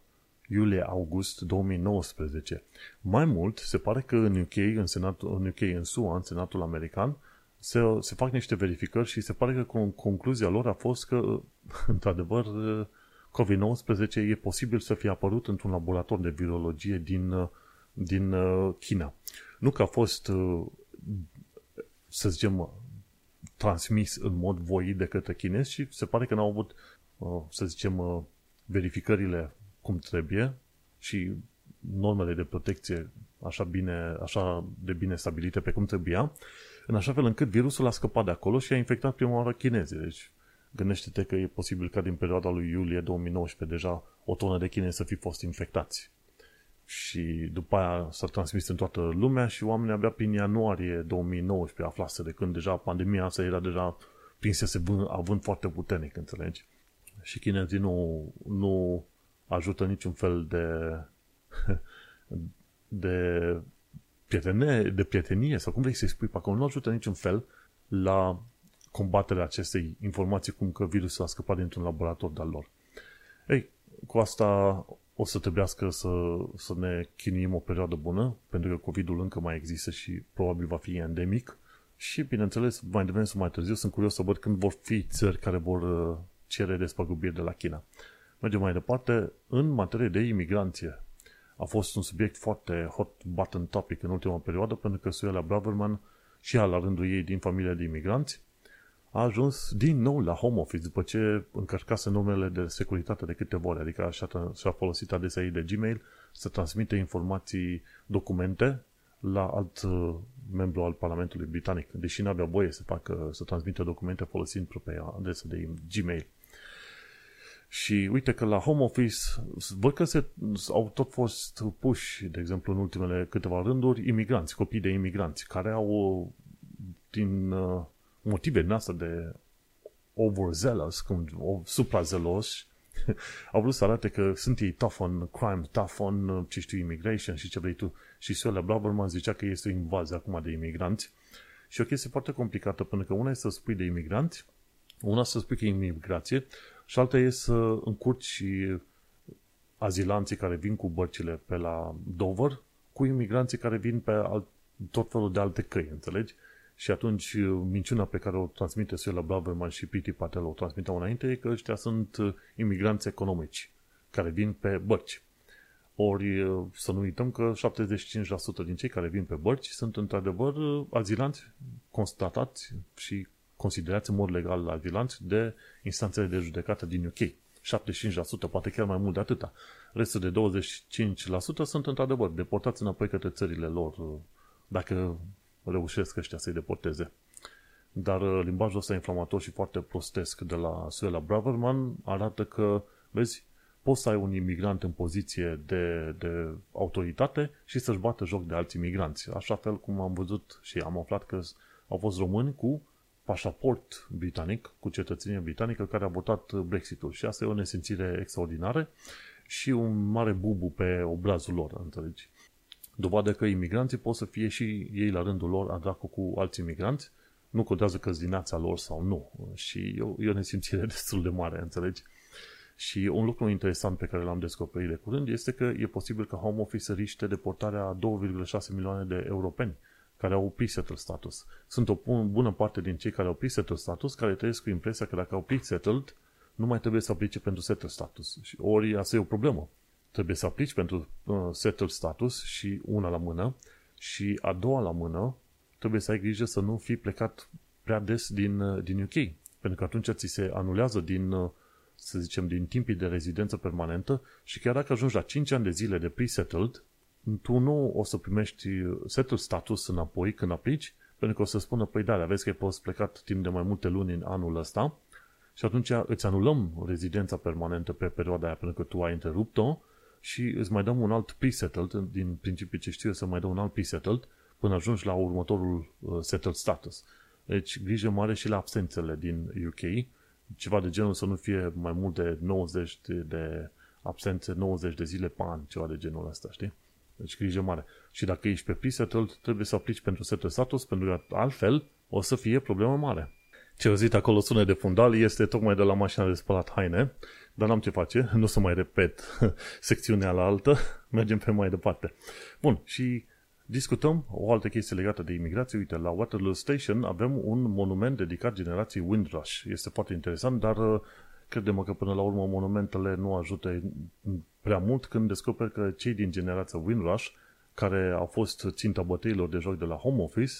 iulie-august 2019. Mai mult, se pare că în UK, în, Senatul, în UK, în SUA, în Senatul American, se, se fac niște verificări și se pare că concluzia lor a fost că, *laughs* într-adevăr, COVID-19 e posibil să fie apărut într-un laborator de virologie din, din China. Nu că a fost, să zicem, transmis în mod voit de către chinezi și se pare că n-au avut, să zicem, verificările cum trebuie și normele de protecție așa, bine, așa de bine stabilite pe cum trebuia, în așa fel încât virusul a scăpat de acolo și a infectat prima oară chinezii. Deci gândește-te că e posibil ca din perioada lui iulie 2019 deja o tonă de chinezi să fi fost infectați. Și după aia s-a transmis în toată lumea și oamenii abia prin ianuarie 2019 aflase de când deja pandemia asta era deja prinsese având foarte puternic, înțelegi? Și chinezii nu, nu ajută niciun fel de *laughs* de prietenie, de prietenie sau cum vrei să-i spui pe acolo, nu ajută niciun fel la combaterea acestei informații cum că virusul a scăpat dintr-un laborator de-al lor. Ei, cu asta o să trebuiască să, să ne chinuim o perioadă bună, pentru că COVID-ul încă mai există și probabil va fi endemic. Și, bineînțeles, mai devreme sau mai târziu, sunt curios să văd când vor fi țări care vor uh, cere despăgubiri de la China. Mergem mai departe. În materie de imigranție, a fost un subiect foarte hot button topic în ultima perioadă, pentru că Suela Braverman și ea la rândul ei din familia de imigranți a ajuns din nou la home office după ce încărcase numele de securitate de câteva ori, adică așa și-a folosit adesea ei de Gmail să transmite informații, documente la alt uh, membru al Parlamentului Britanic, deși nu avea voie să facă, să transmită documente folosind propria adresă de Gmail. Și uite că la home office văd că se, au tot fost puși, de exemplu, în ultimele câteva rânduri, imigranți, copii de imigranți, care au, din uh, motive din asta de overzealous, cum suprazeloși, *laughs* au vrut să arate că sunt ei tough on crime, tough on, uh, ce știu, immigration și ce vrei tu. Și Suela Braverman zicea că este o invazie acum de imigranți. Și o chestie foarte complicată, pentru că una este să spui de imigranți, una să spui că e imigrație și alta e să încurci azilanții care vin cu bărcile pe la Dover cu imigranții care vin pe alt, tot felul de alte căi, înțelegi? Și atunci minciuna pe care o transmite la Braverman și Piti Patel o transmiteau înainte e că ăștia sunt imigranți economici care vin pe bărci. Ori uh, să nu uităm că 75% din cei care vin pe bărci sunt într-adevăr uh, azilanți constatați și considerați în mod legal azilanți de instanțele de judecată din UK. 75%, poate chiar mai mult de atâta. Restul de 25% sunt într-adevăr deportați înapoi către țările lor dacă reușesc ăștia să-i deporteze. Dar uh, limbajul ăsta inflamator și foarte prostesc de la Suela Braverman arată că, vezi, poți să ai un imigrant în poziție de, de autoritate și să-și bată joc de alți imigranți. Așa fel cum am văzut și am aflat că au fost români cu pașaport britanic, cu cetățenie britanică, care a votat Brexitul. Și asta e o nesimțire extraordinară și un mare bubu pe obrazul lor, înțelegi? Dovadă că imigranții pot să fie și ei la rândul lor adracu cu alți imigranți, nu contează că din lor sau nu. Și e o, e o nesimțire *laughs* destul de mare, înțelegi? Și un lucru interesant pe care l-am descoperit de curând este că e posibil ca Home Office să riște deportarea a 2,6 milioane de europeni care au pre-settled status. Sunt o bună parte din cei care au pre-settled status care trăiesc cu impresia că dacă au pre-settled, nu mai trebuie să aplice pentru settled status. Ori asta e o problemă. Trebuie să aplici pentru uh, settled status și una la mână și a doua la mână trebuie să ai grijă să nu fii plecat prea des din, uh, din UK. Pentru că atunci ți se anulează din, uh, să zicem, din timpii de rezidență permanentă și chiar dacă ajungi la 5 ani de zile de pre-settled, tu nu o să primești settled status înapoi când aplici, pentru că o să spună, păi da, vezi că ai fost plecat timp de mai multe luni în anul ăsta și atunci îți anulăm rezidența permanentă pe perioada aia pentru că tu ai întrerupt-o și îți mai dăm un alt pre-settled, din principiu ce știu să mai dăm un alt pre-settled până ajungi la următorul uh, settled status. Deci grijă mare și la absențele din UK, ceva de genul să nu fie mai mult de 90 de, de absențe, 90 de zile pe an, ceva de genul ăsta, știi? Deci grijă mare. Și dacă ești pe pre-settled, trebuie să aplici pentru settled status, pentru că altfel o să fie problemă mare. Ce auzit acolo sună de fundal este tocmai de la mașina de spălat haine, dar n-am ce face, *laughs* nu o să mai repet *laughs* secțiunea la altă, *laughs* mergem pe mai departe. Bun, și discutăm o altă chestie legată de imigrație. Uite, la Waterloo Station avem un monument dedicat generației Windrush. Este foarte interesant, dar uh, credem că până la urmă monumentele nu ajută prea mult când descoperi că cei din generația Windrush, care au fost ținta bătăilor de joc de la Home Office,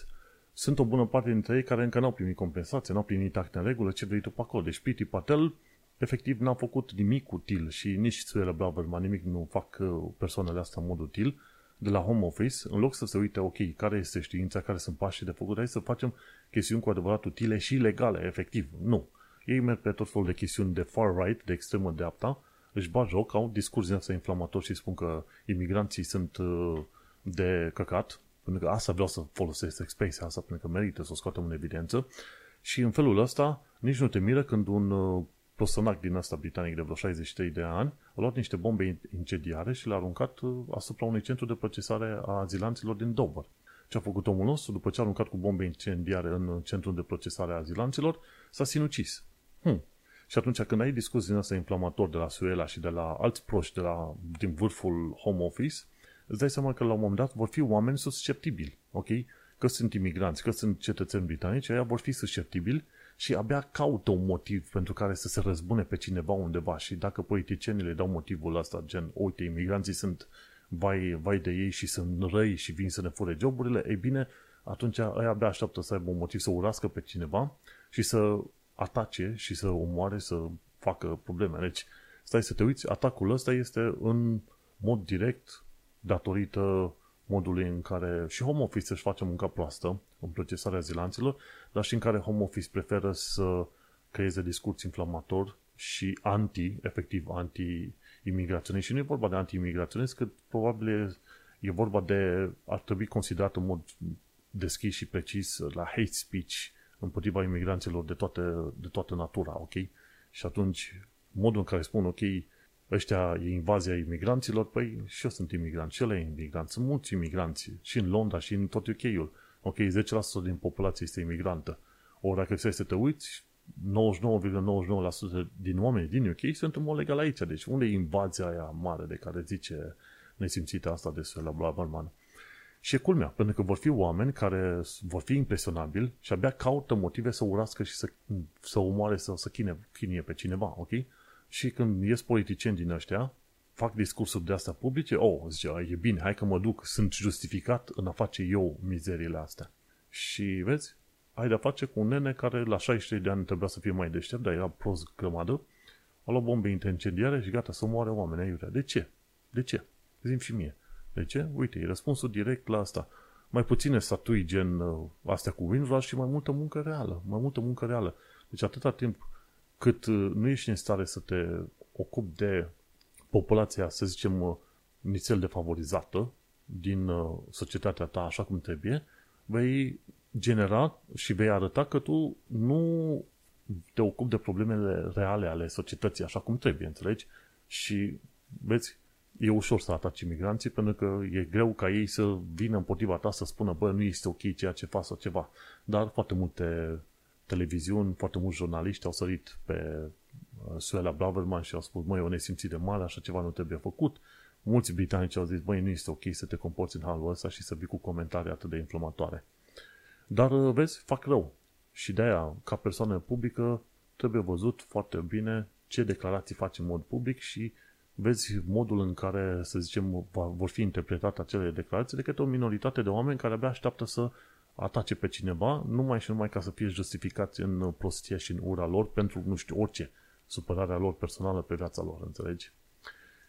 sunt o bună parte dintre ei care încă n-au primit compensație, n-au primit acte în regulă, ce vrei tu pe acolo. Deci Piti Patel efectiv n-a făcut nimic util și nici Suela Braverman nimic nu fac uh, persoanele astea în mod util de la home office, în loc să se uite, ok, care este știința, care sunt pașii de făcut, hai să facem chestiuni cu adevărat utile și legale, efectiv. Nu. Ei merg pe tot felul de chestiuni de far-right, de extremă dreapta, își bat joc, au discurs din asta inflamator și spun că imigranții sunt uh, de căcat, pentru că asta vreau să folosesc expresia asta, pentru că merită să o scoatem în evidență. Și în felul ăsta, nici nu te miră când un uh, prostonac din asta britanic de vreo 63 de ani a luat niște bombe incendiare și le-a aruncat uh, asupra unui centru de procesare a azilanților din Dover. Ce a făcut omul nostru după ce a aruncat cu bombe incendiare în centrul de procesare a azilanților? S-a sinucis. Hmm. Și atunci când ai discuții din asta inflamator de la Suela și de la alți proști de la, din vârful home office, îți dai seama că la un moment dat vor fi oameni susceptibili, ok? Că sunt imigranți, că sunt cetățeni britanici, aia vor fi susceptibili și abia caută un motiv pentru care să se răzbune pe cineva undeva și dacă politicienii le dau motivul ăsta, gen, uite, imigranții sunt vai, vai de ei și sunt răi și vin să ne fure joburile, ei bine, atunci aia abia așteaptă să aibă un motiv să urască pe cineva și să atace și să omoare, să facă probleme. Deci, stai să te uiți, atacul ăsta este în mod direct datorită modului în care și home office își face munca proastă în procesarea zilanților, dar și în care home office preferă să creeze discurs inflamator și anti, efectiv anti-imigraționist. Și nu e vorba de anti-imigraționist, că probabil e, e vorba de, ar trebui considerat în mod deschis și precis la hate speech împotriva imigranților de toată, de toată natura, ok? Și atunci, modul în care spun, ok, ăștia e invazia imigranților, păi și eu sunt imigrant, și el e imigrant, sunt mulți imigranți, și în Londra, și în tot UK-ul. Ok, 10% din populație este imigrantă. Ori dacă să te uiți, 99,99% din oameni din UK sunt în mod legal aici. Deci unde e invazia aia mare de care zice nesimțită asta de la Blaberman? Și e culmea, pentru că vor fi oameni care vor fi impresionabili și abia caută motive să urască și să, să omoare, să, să chine, chinie pe cineva, ok? Și când ies politicieni din ăștia, fac discursuri de astea publice, oh, zice, e bine, hai că mă duc, sunt justificat în a face eu mizeriile astea. Și vezi, ai de-a face cu un nene care la 63 de ani trebuia să fie mai deștept, dar era prost grămadă, a luat bombe incendiare și gata, să moare oameni aiurea. De ce? De ce? Zim și mie. De ce? Uite, e răspunsul direct la asta. Mai puține statui gen uh, astea cu Windows și mai multă muncă reală. Mai multă muncă reală. Deci atâta timp cât uh, nu ești în stare să te ocupi de populația, să zicem, uh, nițel defavorizată din uh, societatea ta așa cum trebuie, vei genera și vei arăta că tu nu te ocupi de problemele reale ale societății așa cum trebuie, înțelegi? Și, vezi, e ușor să ataci imigranții pentru că e greu ca ei să vină împotriva ta să spună, bă, nu este ok ceea ce faci sau ceva. Dar foarte multe televiziuni, foarte mulți jurnaliști au sărit pe uh, Suela Braverman și au spus, măi, o nesimțire mare, așa ceva nu trebuie făcut. Mulți britanici au zis, băi, nu este ok să te comporți în halul ăsta și să vii cu comentarii atât de inflamatoare. Dar, uh, vezi, fac rău. Și de aia, ca persoană publică, trebuie văzut foarte bine ce declarații faci în mod public și vezi modul în care, să zicem, vor fi interpretate acele declarații de către o minoritate de oameni care abia așteaptă să atace pe cineva, numai și numai ca să fie justificați în prostie și în ura lor pentru, nu știu, orice supărarea lor personală pe viața lor, înțelegi?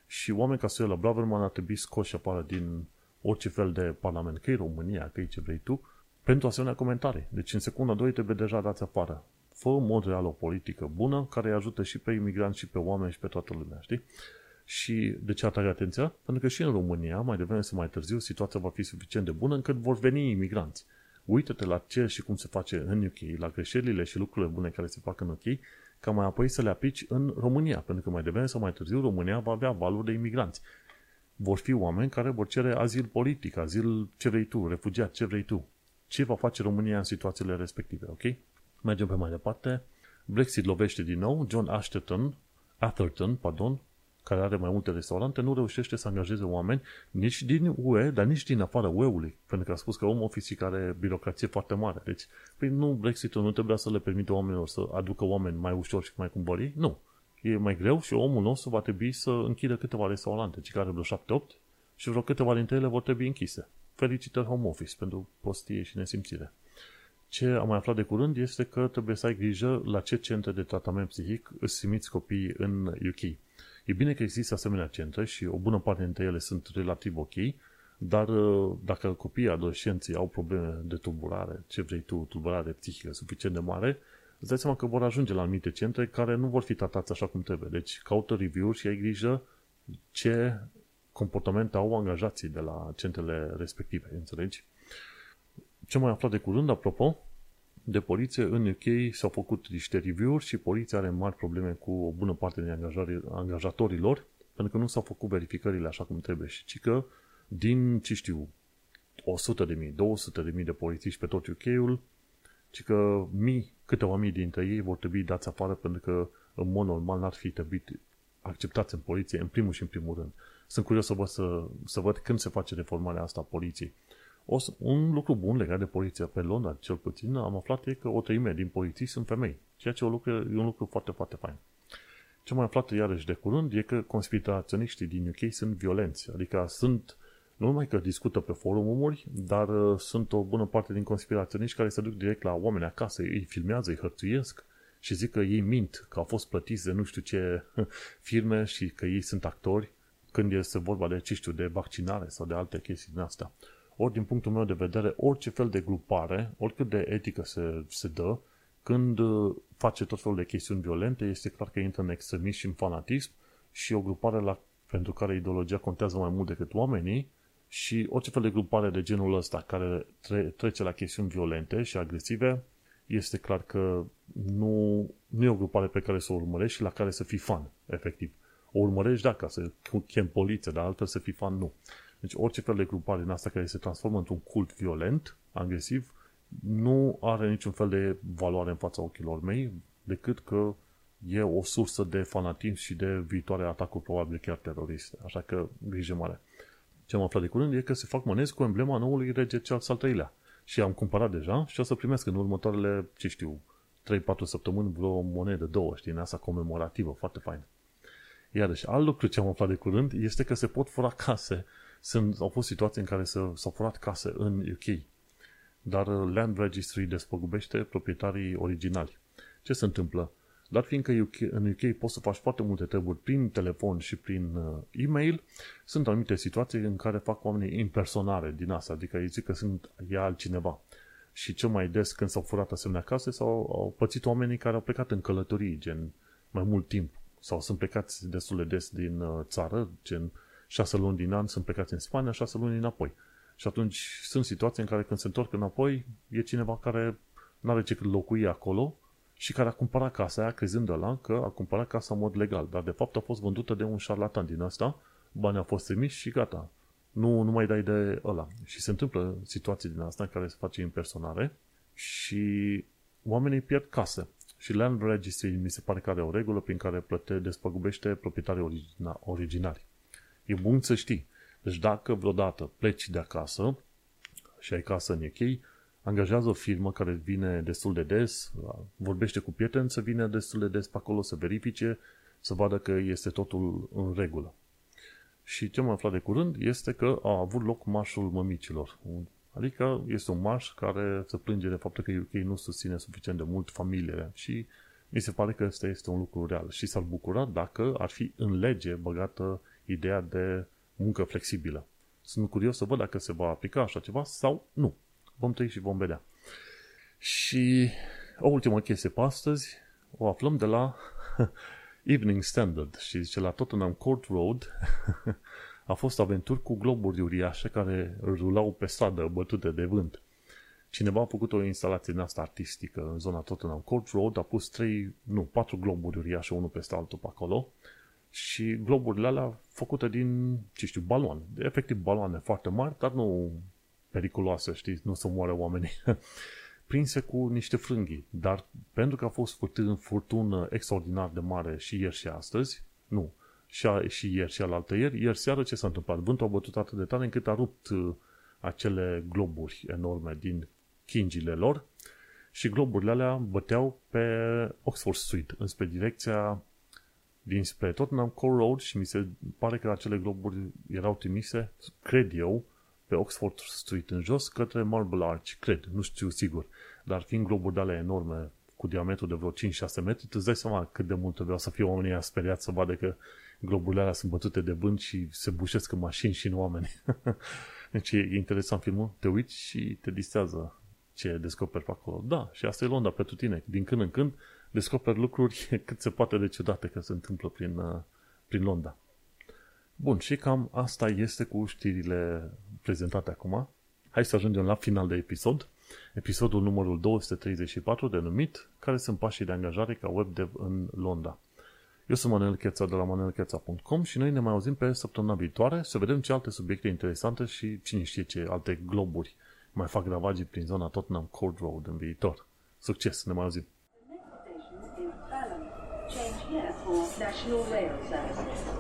Și oameni ca Suela Braverman ar trebui scoși afară din orice fel de parlament, că e România, că e ce vrei tu, pentru asemenea comentarii. Deci în secunda 2 trebuie deja dați afară. Fă în mod real o politică bună care îi ajută și pe imigranți și pe oameni și pe toată lumea, știi? Și de ce atrag atenția? Pentru că și în România, mai devreme sau mai târziu, situația va fi suficient de bună încât vor veni imigranți uită-te la ce și cum se face în UK, la greșelile și lucrurile bune care se fac în UK, ca mai apoi să le aplici în România, pentru că mai devreme sau mai târziu România va avea valuri de imigranți. Vor fi oameni care vor cere azil politic, azil ce vrei tu, refugiat, ce vrei tu. Ce va face România în situațiile respective, ok? Mergem pe mai departe. Brexit lovește din nou. John Ashton, Atherton, pardon, care are mai multe restaurante, nu reușește să angajeze oameni nici din UE, dar nici din afara UE-ului. Pentru că a spus că om office care are birocrație foarte mare. Deci, păi nu, Brexit-ul nu trebuia să le permită oamenilor să aducă oameni mai ușor și mai cumpări? Nu. E mai greu și omul nostru va trebui să închidă câteva restaurante, ci care vreo 7-8 și vreo câteva dintre ele vor trebui închise. Felicitări home office pentru prostie și nesimțire. Ce am mai aflat de curând este că trebuie să ai grijă la ce centre de tratament psihic îți simiți copiii în UK. E bine că există asemenea centre și o bună parte dintre ele sunt relativ ok, dar uh, dacă copiii adolescenții au probleme de tulburare, ce vrei tu, tulburare psihică suficient de mare, îți dai seama că vor ajunge la anumite centre care nu vor fi tratați așa cum trebuie. Deci caută review și ai grijă ce comportament au angajații de la centrele respective, înțelegi? Ce mai aflat de curând, apropo, de poliție în UK s-au făcut niște review-uri și poliția are mari probleme cu o bună parte din angajatorilor pentru că nu s-au făcut verificările așa cum trebuie și ci că din, ce știu, 100 de mii, 200 de mii de polițiști pe tot UK-ul, ci că mii, câteva mii dintre ei vor trebui dați afară pentru că în mod normal n-ar fi trebuit acceptați în poliție în primul și în primul rând. Sunt curios să văd, să, să văd când se face reformarea asta a poliției. O, un lucru bun legat de poliția pe Londra, cel puțin, am aflat e că o treime din poliții sunt femei, ceea ce e un lucru, e un lucru foarte, foarte fain. Ce mai aflat iarăși de curând e că conspiraționiștii din UK sunt violenți, adică sunt, nu numai că discută pe forumuri, dar uh, sunt o bună parte din conspiraționiști care se duc direct la oameni acasă, îi filmează, îi hărțuiesc și zic că ei mint, că au fost plătiți de nu știu ce *laughs* firme și că ei sunt actori când este vorba de, ce știu, de vaccinare sau de alte chestii din astea ori din punctul meu de vedere, orice fel de grupare, oricât de etică se, se dă, când uh, face tot felul de chestiuni violente, este clar că intră în extremism și în fanatism și o grupare la, pentru care ideologia contează mai mult decât oamenii și orice fel de grupare de genul ăsta care tre- trece la chestiuni violente și agresive, este clar că nu, nu e o grupare pe care să o urmărești și la care să fii fan, efectiv. O urmărești, da, ca să chem poliție, dar altfel să fii fan, nu. Deci orice fel de grupare din asta care se transformă într-un cult violent, agresiv, nu are niciun fel de valoare în fața ochilor mei, decât că e o sursă de fanatism și de viitoare atacuri probabil chiar teroriste. Așa că grijă mare. Ce am aflat de curând e că se fac monezi cu emblema noului rege Charles al III-lea. Și am cumpărat deja și o să primesc în următoarele, ce știu, 3-4 săptămâni vreo monedă, două, știi, în asta comemorativă, foarte fain. Iarăși, alt lucru ce am aflat de curând este că se pot fura case. Sunt, au fost situații în care s-au furat case în UK. Dar Land Registry despăgubește proprietarii originali. Ce se întâmplă? Dar fiindcă UK, în UK poți să faci foarte multe treburi prin telefon și prin uh, e-mail, sunt anumite situații în care fac oamenii impersonare din asta, adică îi zic că sunt ea altcineva. Și cel mai des când s-au furat asemenea case sau au pățit oamenii care au plecat în călătorii, gen mai mult timp, sau sunt plecați destul de des din uh, țară, gen șase luni din an sunt plecați în Spania, șase luni înapoi. Și atunci sunt situații în care când se întorc înapoi, e cineva care nu are ce locui acolo și care a cumpărat casa aia crezând de la că a cumpărat casa în mod legal, dar de fapt a fost vândută de un șarlatan din asta, banii au fost trimiși și gata. Nu, nu mai dai de ăla. Și se întâmplă situații din asta în care se face impersonare și oamenii pierd case. Și Land Registry mi se pare că are o regulă prin care plăte despăgubește proprietarii origina, originari. E bun să știi. Deci dacă vreodată pleci de acasă și ai casă în UK, angajează o firmă care vine destul de des, vorbește cu prieteni să vină destul de des pe acolo să verifice, să vadă că este totul în regulă. Și ce am aflat de curând este că a avut loc marșul mămicilor. Adică este un marș care se plânge de faptul că UK nu susține suficient de mult familiile și mi se pare că ăsta este un lucru real și s-ar bucura dacă ar fi în lege băgată ideea de muncă flexibilă. Sunt curios să văd dacă se va aplica așa ceva sau nu. Vom trăi și vom vedea. Și o ultimă chestie pe astăzi o aflăm de la *laughs* Evening Standard și zice la Tottenham Court Road *laughs* a fost aventuri cu globuri uriașe care rulau pe stradă bătute de vânt. Cineva a făcut o instalație din asta artistică în zona Tottenham Court Road, a pus trei, nu, patru globuri uriașe, unul peste altul pe acolo și globurile alea făcute din, ce știu, baloane. Efectiv baloane foarte mari, dar nu periculoase, știi, nu să moară oamenii. *laughs* Prinse cu niște frânghii. Dar pentru că a fost furtună extraordinar de mare și ieri și astăzi, nu, și, a, și ieri și alaltă ieri, ieri seară ce s-a întâmplat? Vântul a bătut atât de tare încât a rupt uh, acele globuri enorme din chingile lor și globurile alea băteau pe Oxford Street, înspre direcția dinspre Tottenham Court Road și mi se pare că acele globuri erau trimise, cred eu, pe Oxford Street în jos către Marble Arch, cred, nu știu sigur, dar fiind globuri de alea enorme cu diametru de vreo 5-6 metri, tu îți dai seama cât de mult vreau să fie oamenii speriați să vadă că globurile alea sunt bătute de vânt și se bușesc în mașini și în oameni. *laughs* deci e interesant filmul, te uiți și te distrează ce descoperi pe acolo. Da, și asta e Londra pentru tine. Din când în când descoperi lucruri *laughs* cât se poate de ciudate că se întâmplă prin, uh, prin Londra. Bun, și cam asta este cu știrile prezentate acum. Hai să ajungem la final de episod. Episodul numărul 234 denumit Care sunt pașii de angajare ca web dev în Londra. Eu sunt Manuel Cheța de la manuelcheța.com și noi ne mai auzim pe săptămâna viitoare să vedem ce alte subiecte interesante și cine știe ce alte globuri mai fac ravagii prin zona Tottenham Court Road în viitor. Succes, ne mai auzim! Change here for National Rail Service.